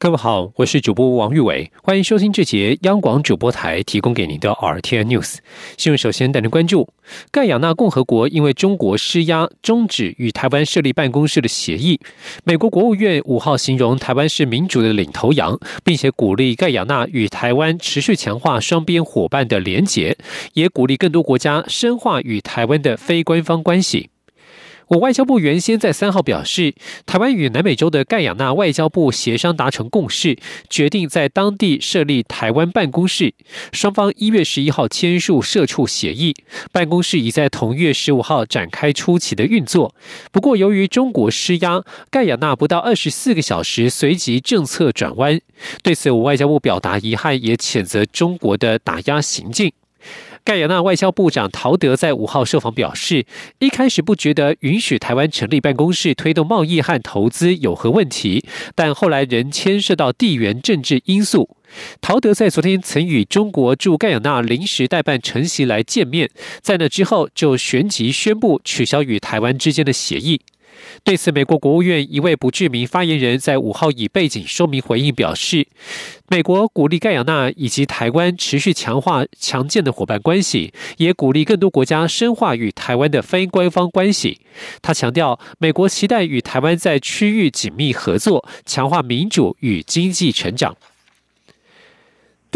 各位好，我是主播王玉伟，欢迎收听这节央广主播台提供给您的 RTN News 新闻。首先带您关注盖亚纳共和国因为中国施压终止与台湾设立办公室的协议。美国国务院五号形容台湾是民主的领头羊，并且鼓励盖亚纳与台湾持续强化双边伙伴的连结，也鼓励更多国家深化与台湾的非官方关系。我外交部原先在三号表示，台湾与南美洲的盖亚纳外交部协商达成共识，决定在当地设立台湾办公室。双方一月十一号签署社处协议，办公室已在同月十五号展开初期的运作。不过，由于中国施压，盖亚纳不到二十四个小时随即政策转弯。对此，我外交部表达遗憾，也谴责中国的打压行径。盖亚纳外交部长陶德在五号受访表示，一开始不觉得允许台湾成立办公室推动贸易和投资有何问题，但后来仍牵涉到地缘政治因素。陶德在昨天曾与中国驻盖亚纳临时代办陈席来见面，在那之后就旋即宣布取消与台湾之间的协议。对此，美国国务院一位不具名发言人在五号以背景说明回应表示，美国鼓励盖亚纳以及台湾持续强化强健的伙伴关系，也鼓励更多国家深化与台湾的非官方关系。他强调，美国期待与台湾在区域紧密合作，强化民主与经济成长。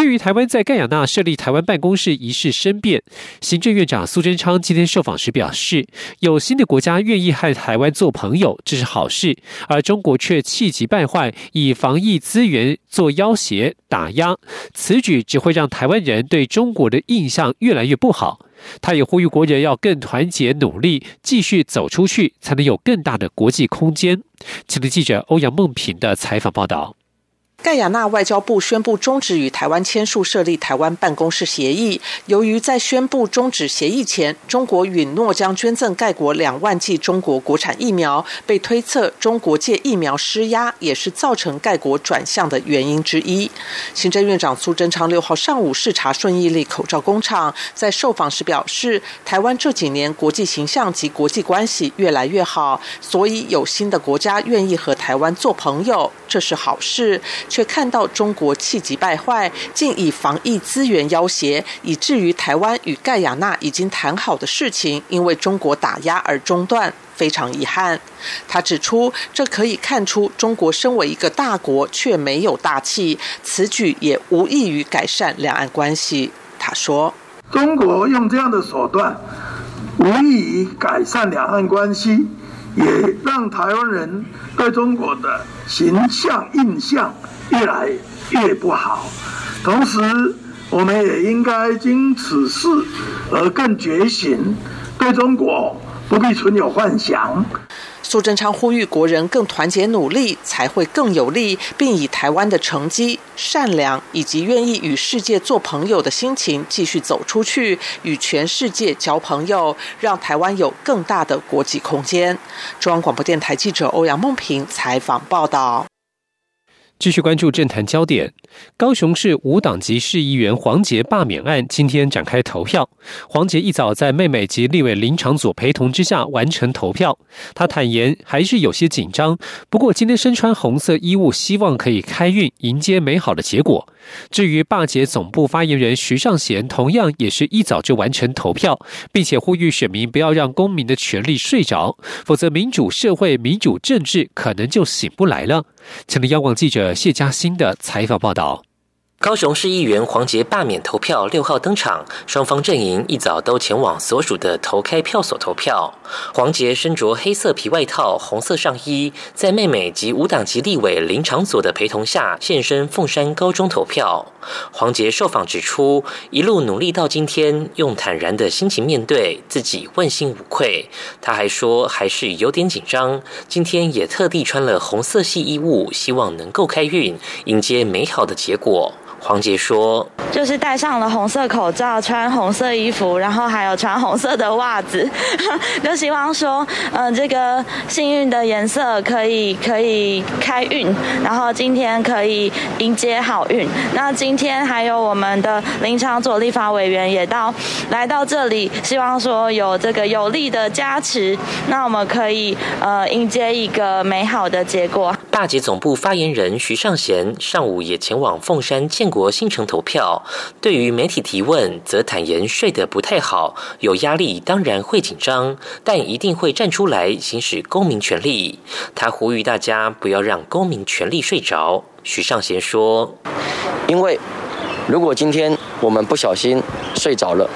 对于台湾在盖亚纳设立台湾办公室一事申辩，行政院长苏贞昌今天受访时表示，有新的国家愿意和台湾做朋友，这是好事，而中国却气急败坏，以防疫资源做要挟打压，此举只会让台湾人对中国的印象越来越不好。他也呼吁国人要更团结努力，继续走出去，才能有更大的国际空间。请听记者欧阳梦平的采访报道。盖亚纳外交部宣布终止与台湾签署设立台湾办公室协议。由于在宣布终止协议前，中国允诺将捐赠盖国两万剂中国国产疫苗，被推测中国借疫苗施压，也是造成盖国转向的原因之一。行政院长苏贞昌六号上午视察顺义利口罩工厂，在受访时表示，台湾这几年国际形象及国际关系越来越好，所以有新的国家愿意和台湾做朋友，这是好事。却看到中国气急败坏，竟以防疫资源要挟，以至于台湾与盖亚纳已经谈好的事情，因为中国打压而中断，非常遗憾。他指出，这可以看出中国身为一个大国却没有大气，此举也无异于改善两岸关系。他说：“中国用这样的手段，无异于改善两岸关系，也让台湾人对中国的形象印象。”越来越不好，同时我们也应该经此事而更觉醒，对中国不必存有幻想。苏贞昌呼吁国人更团结努力，才会更有利，并以台湾的成绩、善良以及愿意与世界做朋友的心情，继续走出去，与全世界交朋友，让台湾有更大的国际空间。中央广播电台记者欧阳梦平采访报道。继续关注政坛焦点，高雄市无党籍市议员黄杰罢免案今天展开投票。黄杰一早在妹妹及立委林长佐陪同之下完成投票。他坦言还是有些紧张，不过今天身穿红色衣物，希望可以开运，迎接美好的结果。至于霸捷总部发言人徐尚贤，同样也是一早就完成投票，并且呼吁选民不要让公民的权利睡着，否则民主社会、民主政治可能就醒不来了。请听央广记者谢嘉欣的采访报道。高雄市议员黄杰罢免投票六号登场，双方阵营一早都前往所属的投开票所投票。黄杰身着黑色皮外套、红色上衣，在妹妹及无党籍立委林长佐的陪同下现身凤山高中投票。黄杰受访指出，一路努力到今天，用坦然的心情面对，自己问心无愧。他还说，还是有点紧张，今天也特地穿了红色系衣物，希望能够开运，迎接美好的结果。黄杰说：“就是戴上了红色口罩，穿红色衣服，然后还有穿红色的袜子，就希望说，嗯，这个幸运的颜色可以可以开运，然后今天可以迎接好运。那今天还有我们的林长佐立法委员也到来到这里，希望说有这个有力的加持，那我们可以呃迎接一个美好的结果。”大捷总部发言人徐尚贤上午也前往凤山建国新城投票。对于媒体提问，则坦言睡得不太好，有压力当然会紧张，但一定会站出来行使公民权利。他呼吁大家不要让公民权利睡着。徐尚贤说：“因为如果今天我们不小心睡着了，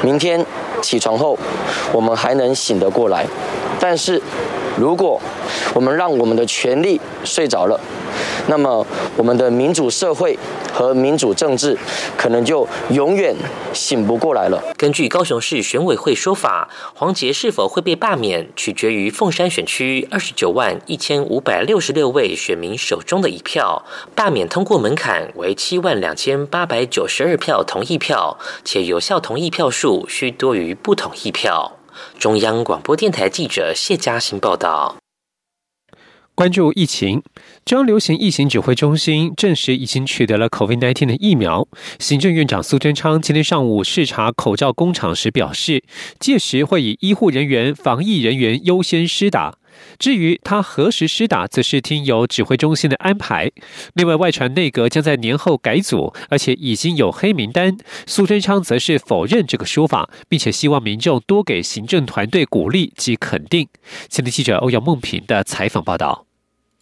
明天起床后我们还能醒得过来，但是。”如果我们让我们的权利睡着了，那么我们的民主社会和民主政治可能就永远醒不过来了。根据高雄市选委会说法，黄杰是否会被罢免，取决于凤山选区二十九万一千五百六十六位选民手中的一票。罢免通过门槛为七万两千八百九十二票同意票，且有效同意票数需多于不同意票。中央广播电台记者谢嘉欣报道：关注疫情，中央流行疫情指挥中心证实已经取得了 COVID-19 的疫苗。行政院长苏贞昌今天上午视察口罩工厂时表示，届时会以医护人员、防疫人员优先施打。至于他何时施打，则是听由指挥中心的安排。另外，外传内阁将在年后改组，而且已经有黑名单。苏贞昌则是否认这个说法，并且希望民众多给行政团队鼓励及肯定。前天记者欧阳梦平的采访报道。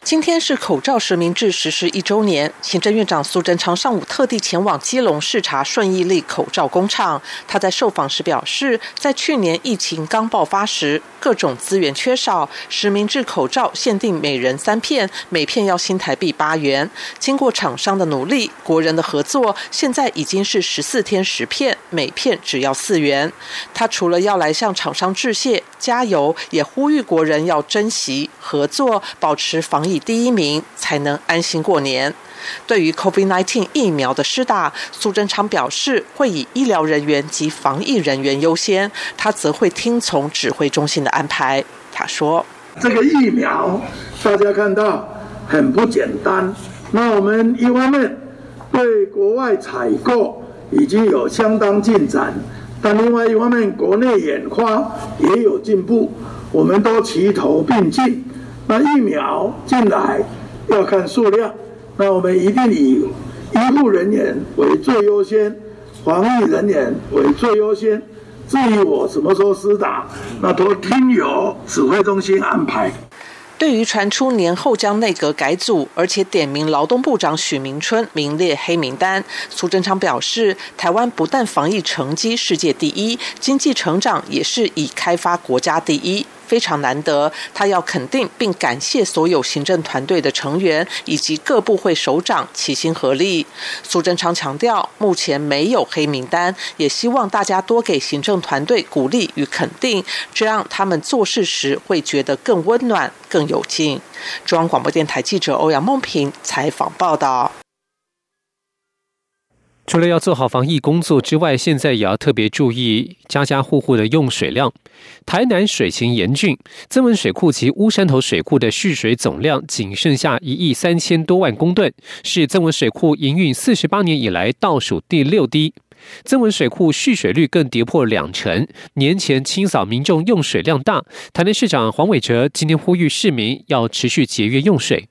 今天是口罩实名制实施一周年，行政院长苏贞昌上午特地前往基隆视察顺义利口罩工厂。他在受访时表示，在去年疫情刚爆发时，各种资源缺少，实名制口罩限定每人三片，每片要新台币八元。经过厂商的努力，国人的合作，现在已经是十四天十片，每片只要四元。他除了要来向厂商致谢、加油，也呼吁国人要珍惜合作，保持防。以第一名才能安心过年。对于 COVID-19 疫苗的施打，苏贞昌表示会以医疗人员及防疫人员优先，他则会听从指挥中心的安排。他说：“这个疫苗大家看到很不简单，那我们一方面对国外采购已经有相当进展，但另外一方面国内研发也有进步，我们都齐头并进。”那疫苗进来要看数量，那我们一定以医护人员为最优先，防疫人员为最优先。至于我什么时候施打，那都听由指挥中心安排。对于传出年后将内阁改组，而且点名劳动部长许明春名列黑名单，苏贞昌表示，台湾不但防疫成绩世界第一，经济成长也是以开发国家第一。非常难得，他要肯定并感谢所有行政团队的成员以及各部会首长齐心合力。苏贞昌强调，目前没有黑名单，也希望大家多给行政团队鼓励与肯定，这样他们做事时会觉得更温暖、更有劲。中央广播电台记者欧阳梦平采访报道。除了要做好防疫工作之外，现在也要特别注意家家户户的用水量。台南水情严峻，增文水库及乌山头水库的蓄水总量仅剩下一亿三千多万公吨，是增文水库营运四十八年以来倒数第六低。增文水库蓄水率更跌破两成，年前清扫民众用水量大。台南市长黄伟哲今天呼吁市民要持续节约用水。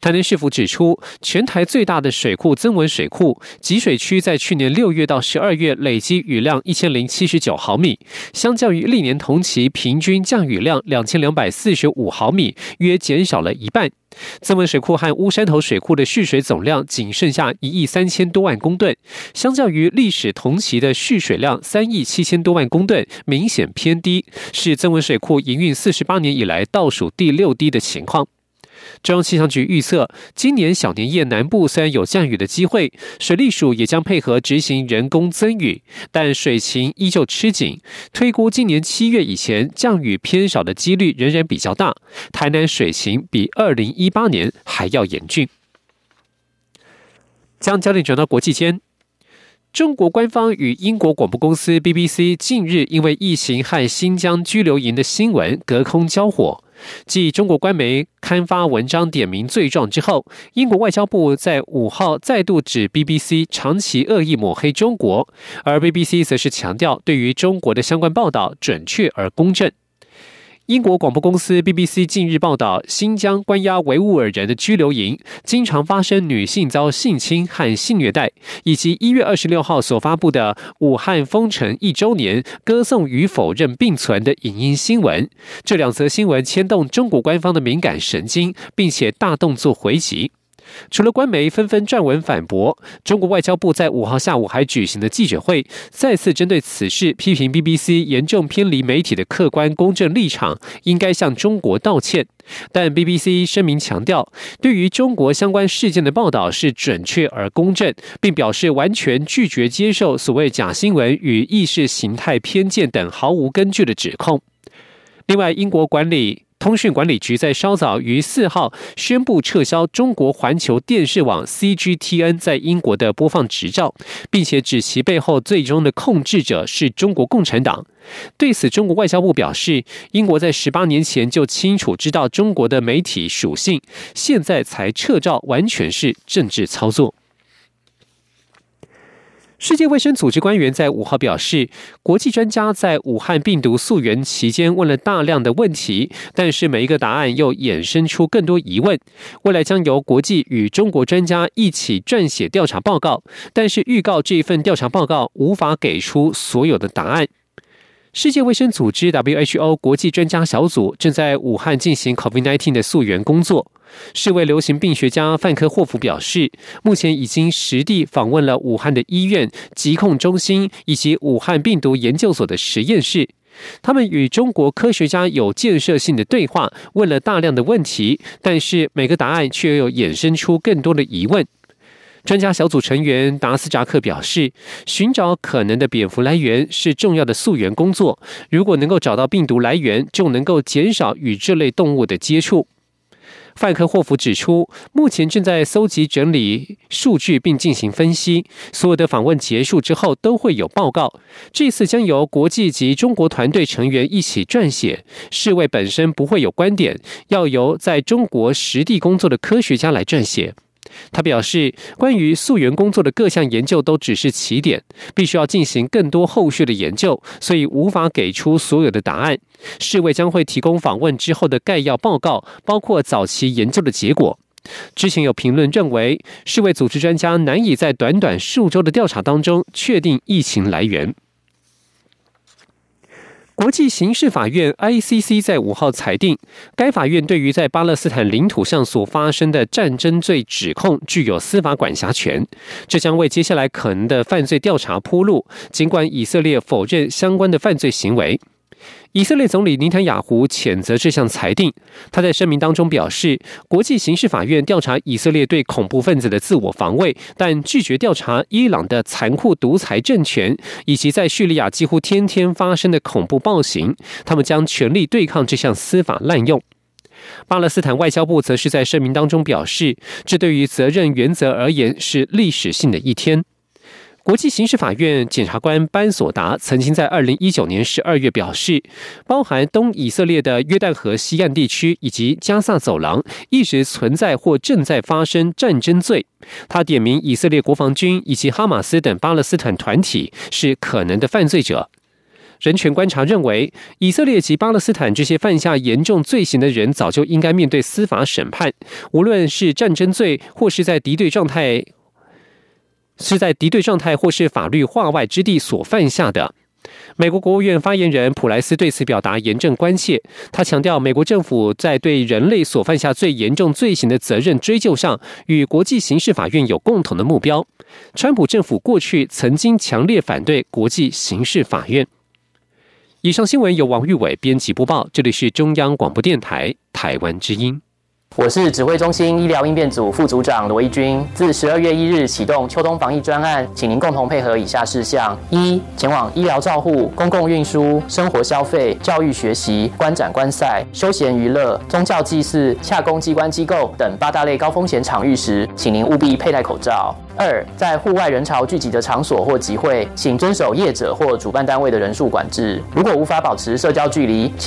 台南市府指出，全台最大的水库增文水库集水区在去年六月到十二月累积雨量一千零七十九毫米，相较于历年同期平均降雨量两千两百四十五毫米，约减少了一半。增文水库和乌山头水库的蓄水总量仅剩下一亿三千多万公吨，相较于历史同期的蓄水量三亿七千多万公吨，明显偏低，是增文水库营运四十八年以来倒数第六低的情况。中央气象局预测，今年小年夜南部虽然有降雨的机会，水利署也将配合执行人工增雨，但水情依旧吃紧。推估今年七月以前降雨偏少的几率仍然比较大。台南水情比二零一八年还要严峻。将焦点转到国际间。中国官方与英国广播公司 BBC 近日因为疫情和新疆拘留营的新闻隔空交火。继中国官媒刊发文章点名罪状之后，英国外交部在五号再度指 BBC 长期恶意抹黑中国，而 BBC 则是强调对于中国的相关报道准确而公正。英国广播公司 BBC 近日报道，新疆关押维吾尔人的拘留营经常发生女性遭性侵和性虐待，以及一月二十六号所发布的武汉封城一周年歌颂与否认并存的影音新闻。这两则新闻牵动中国官方的敏感神经，并且大动作回击。除了官媒纷纷撰文反驳，中国外交部在五号下午还举行了记者会，再次针对此事批评 BBC 严重偏离媒体的客观公正立场，应该向中国道歉。但 BBC 声明强调，对于中国相关事件的报道是准确而公正，并表示完全拒绝接受所谓假新闻与意识形态偏见等毫无根据的指控。另外，英国管理。通讯管理局在稍早于四号宣布撤销中国环球电视网 CGTN 在英国的播放执照，并且指其背后最终的控制者是中国共产党。对此，中国外交部表示，英国在十八年前就清楚知道中国的媒体属性，现在才撤照，完全是政治操作。世界卫生组织官员在五号表示，国际专家在武汉病毒溯源期间问了大量的问题，但是每一个答案又衍生出更多疑问。未来将由国际与中国专家一起撰写调查报告，但是预告这一份调查报告无法给出所有的答案。世界卫生组织 （WHO） 国际专家小组正在武汉进行 COVID-19 的溯源工作。世卫流行病学家范科霍夫表示，目前已经实地访问了武汉的医院、疾控中心以及武汉病毒研究所的实验室。他们与中国科学家有建设性的对话，问了大量的问题，但是每个答案却又衍生出更多的疑问。专家小组成员达斯扎克表示，寻找可能的蝙蝠来源是重要的溯源工作。如果能够找到病毒来源，就能够减少与这类动物的接触。范克霍夫指出，目前正在搜集整理数据并进行分析。所有的访问结束之后都会有报告。这次将由国际及中国团队成员一起撰写。世卫本身不会有观点，要由在中国实地工作的科学家来撰写。他表示，关于溯源工作的各项研究都只是起点，必须要进行更多后续的研究，所以无法给出所有的答案。世卫将会提供访问之后的概要报告，包括早期研究的结果。之前有评论认为，世卫组织专家难以在短短数周的调查当中确定疫情来源。国际刑事法院 （ICC） 在五号裁定，该法院对于在巴勒斯坦领土上所发生的战争罪指控具有司法管辖权，这将为接下来可能的犯罪调查铺路。尽管以色列否认相关的犯罪行为。以色列总理尼坦雅胡谴责这项裁定。他在声明当中表示，国际刑事法院调查以色列对恐怖分子的自我防卫，但拒绝调查伊朗的残酷独裁政权以及在叙利亚几乎天天发生的恐怖暴行。他们将全力对抗这项司法滥用。巴勒斯坦外交部则是在声明当中表示，这对于责任原则而言是历史性的一天。国际刑事法院检察官班索达曾经在二零一九年十二月表示，包含东以色列的约旦河西岸地区以及加萨走廊一直存在或正在发生战争罪。他点名以色列国防军以及哈马斯等巴勒斯坦团体是可能的犯罪者。人权观察认为，以色列及巴勒斯坦这些犯下严重罪行的人早就应该面对司法审判，无论是战争罪或是在敌对状态。是在敌对状态或是法律化外之地所犯下的。美国国务院发言人普莱斯对此表达严正关切。他强调，美国政府在对人类所犯下最严重罪行的责任追究上，与国际刑事法院有共同的目标。川普政府过去曾经强烈反对国际刑事法院。以上新闻由王玉伟编辑播报，这里是中央广播电台台湾之音。我是指挥中心医疗应变组副组长罗义军。自十二月一日启动秋冬防疫专案，请您共同配合以下事项：一、前往医疗照护、公共运输、生活消费、教育学习、观展观赛、休闲娱乐、宗教祭祀、洽公机关机构等八大类高风险场域时，请您务必佩戴口罩。二，在户外人潮聚集的场所或集会，请遵守业者或主办单位的人数管制。如果无法保持社交距离，请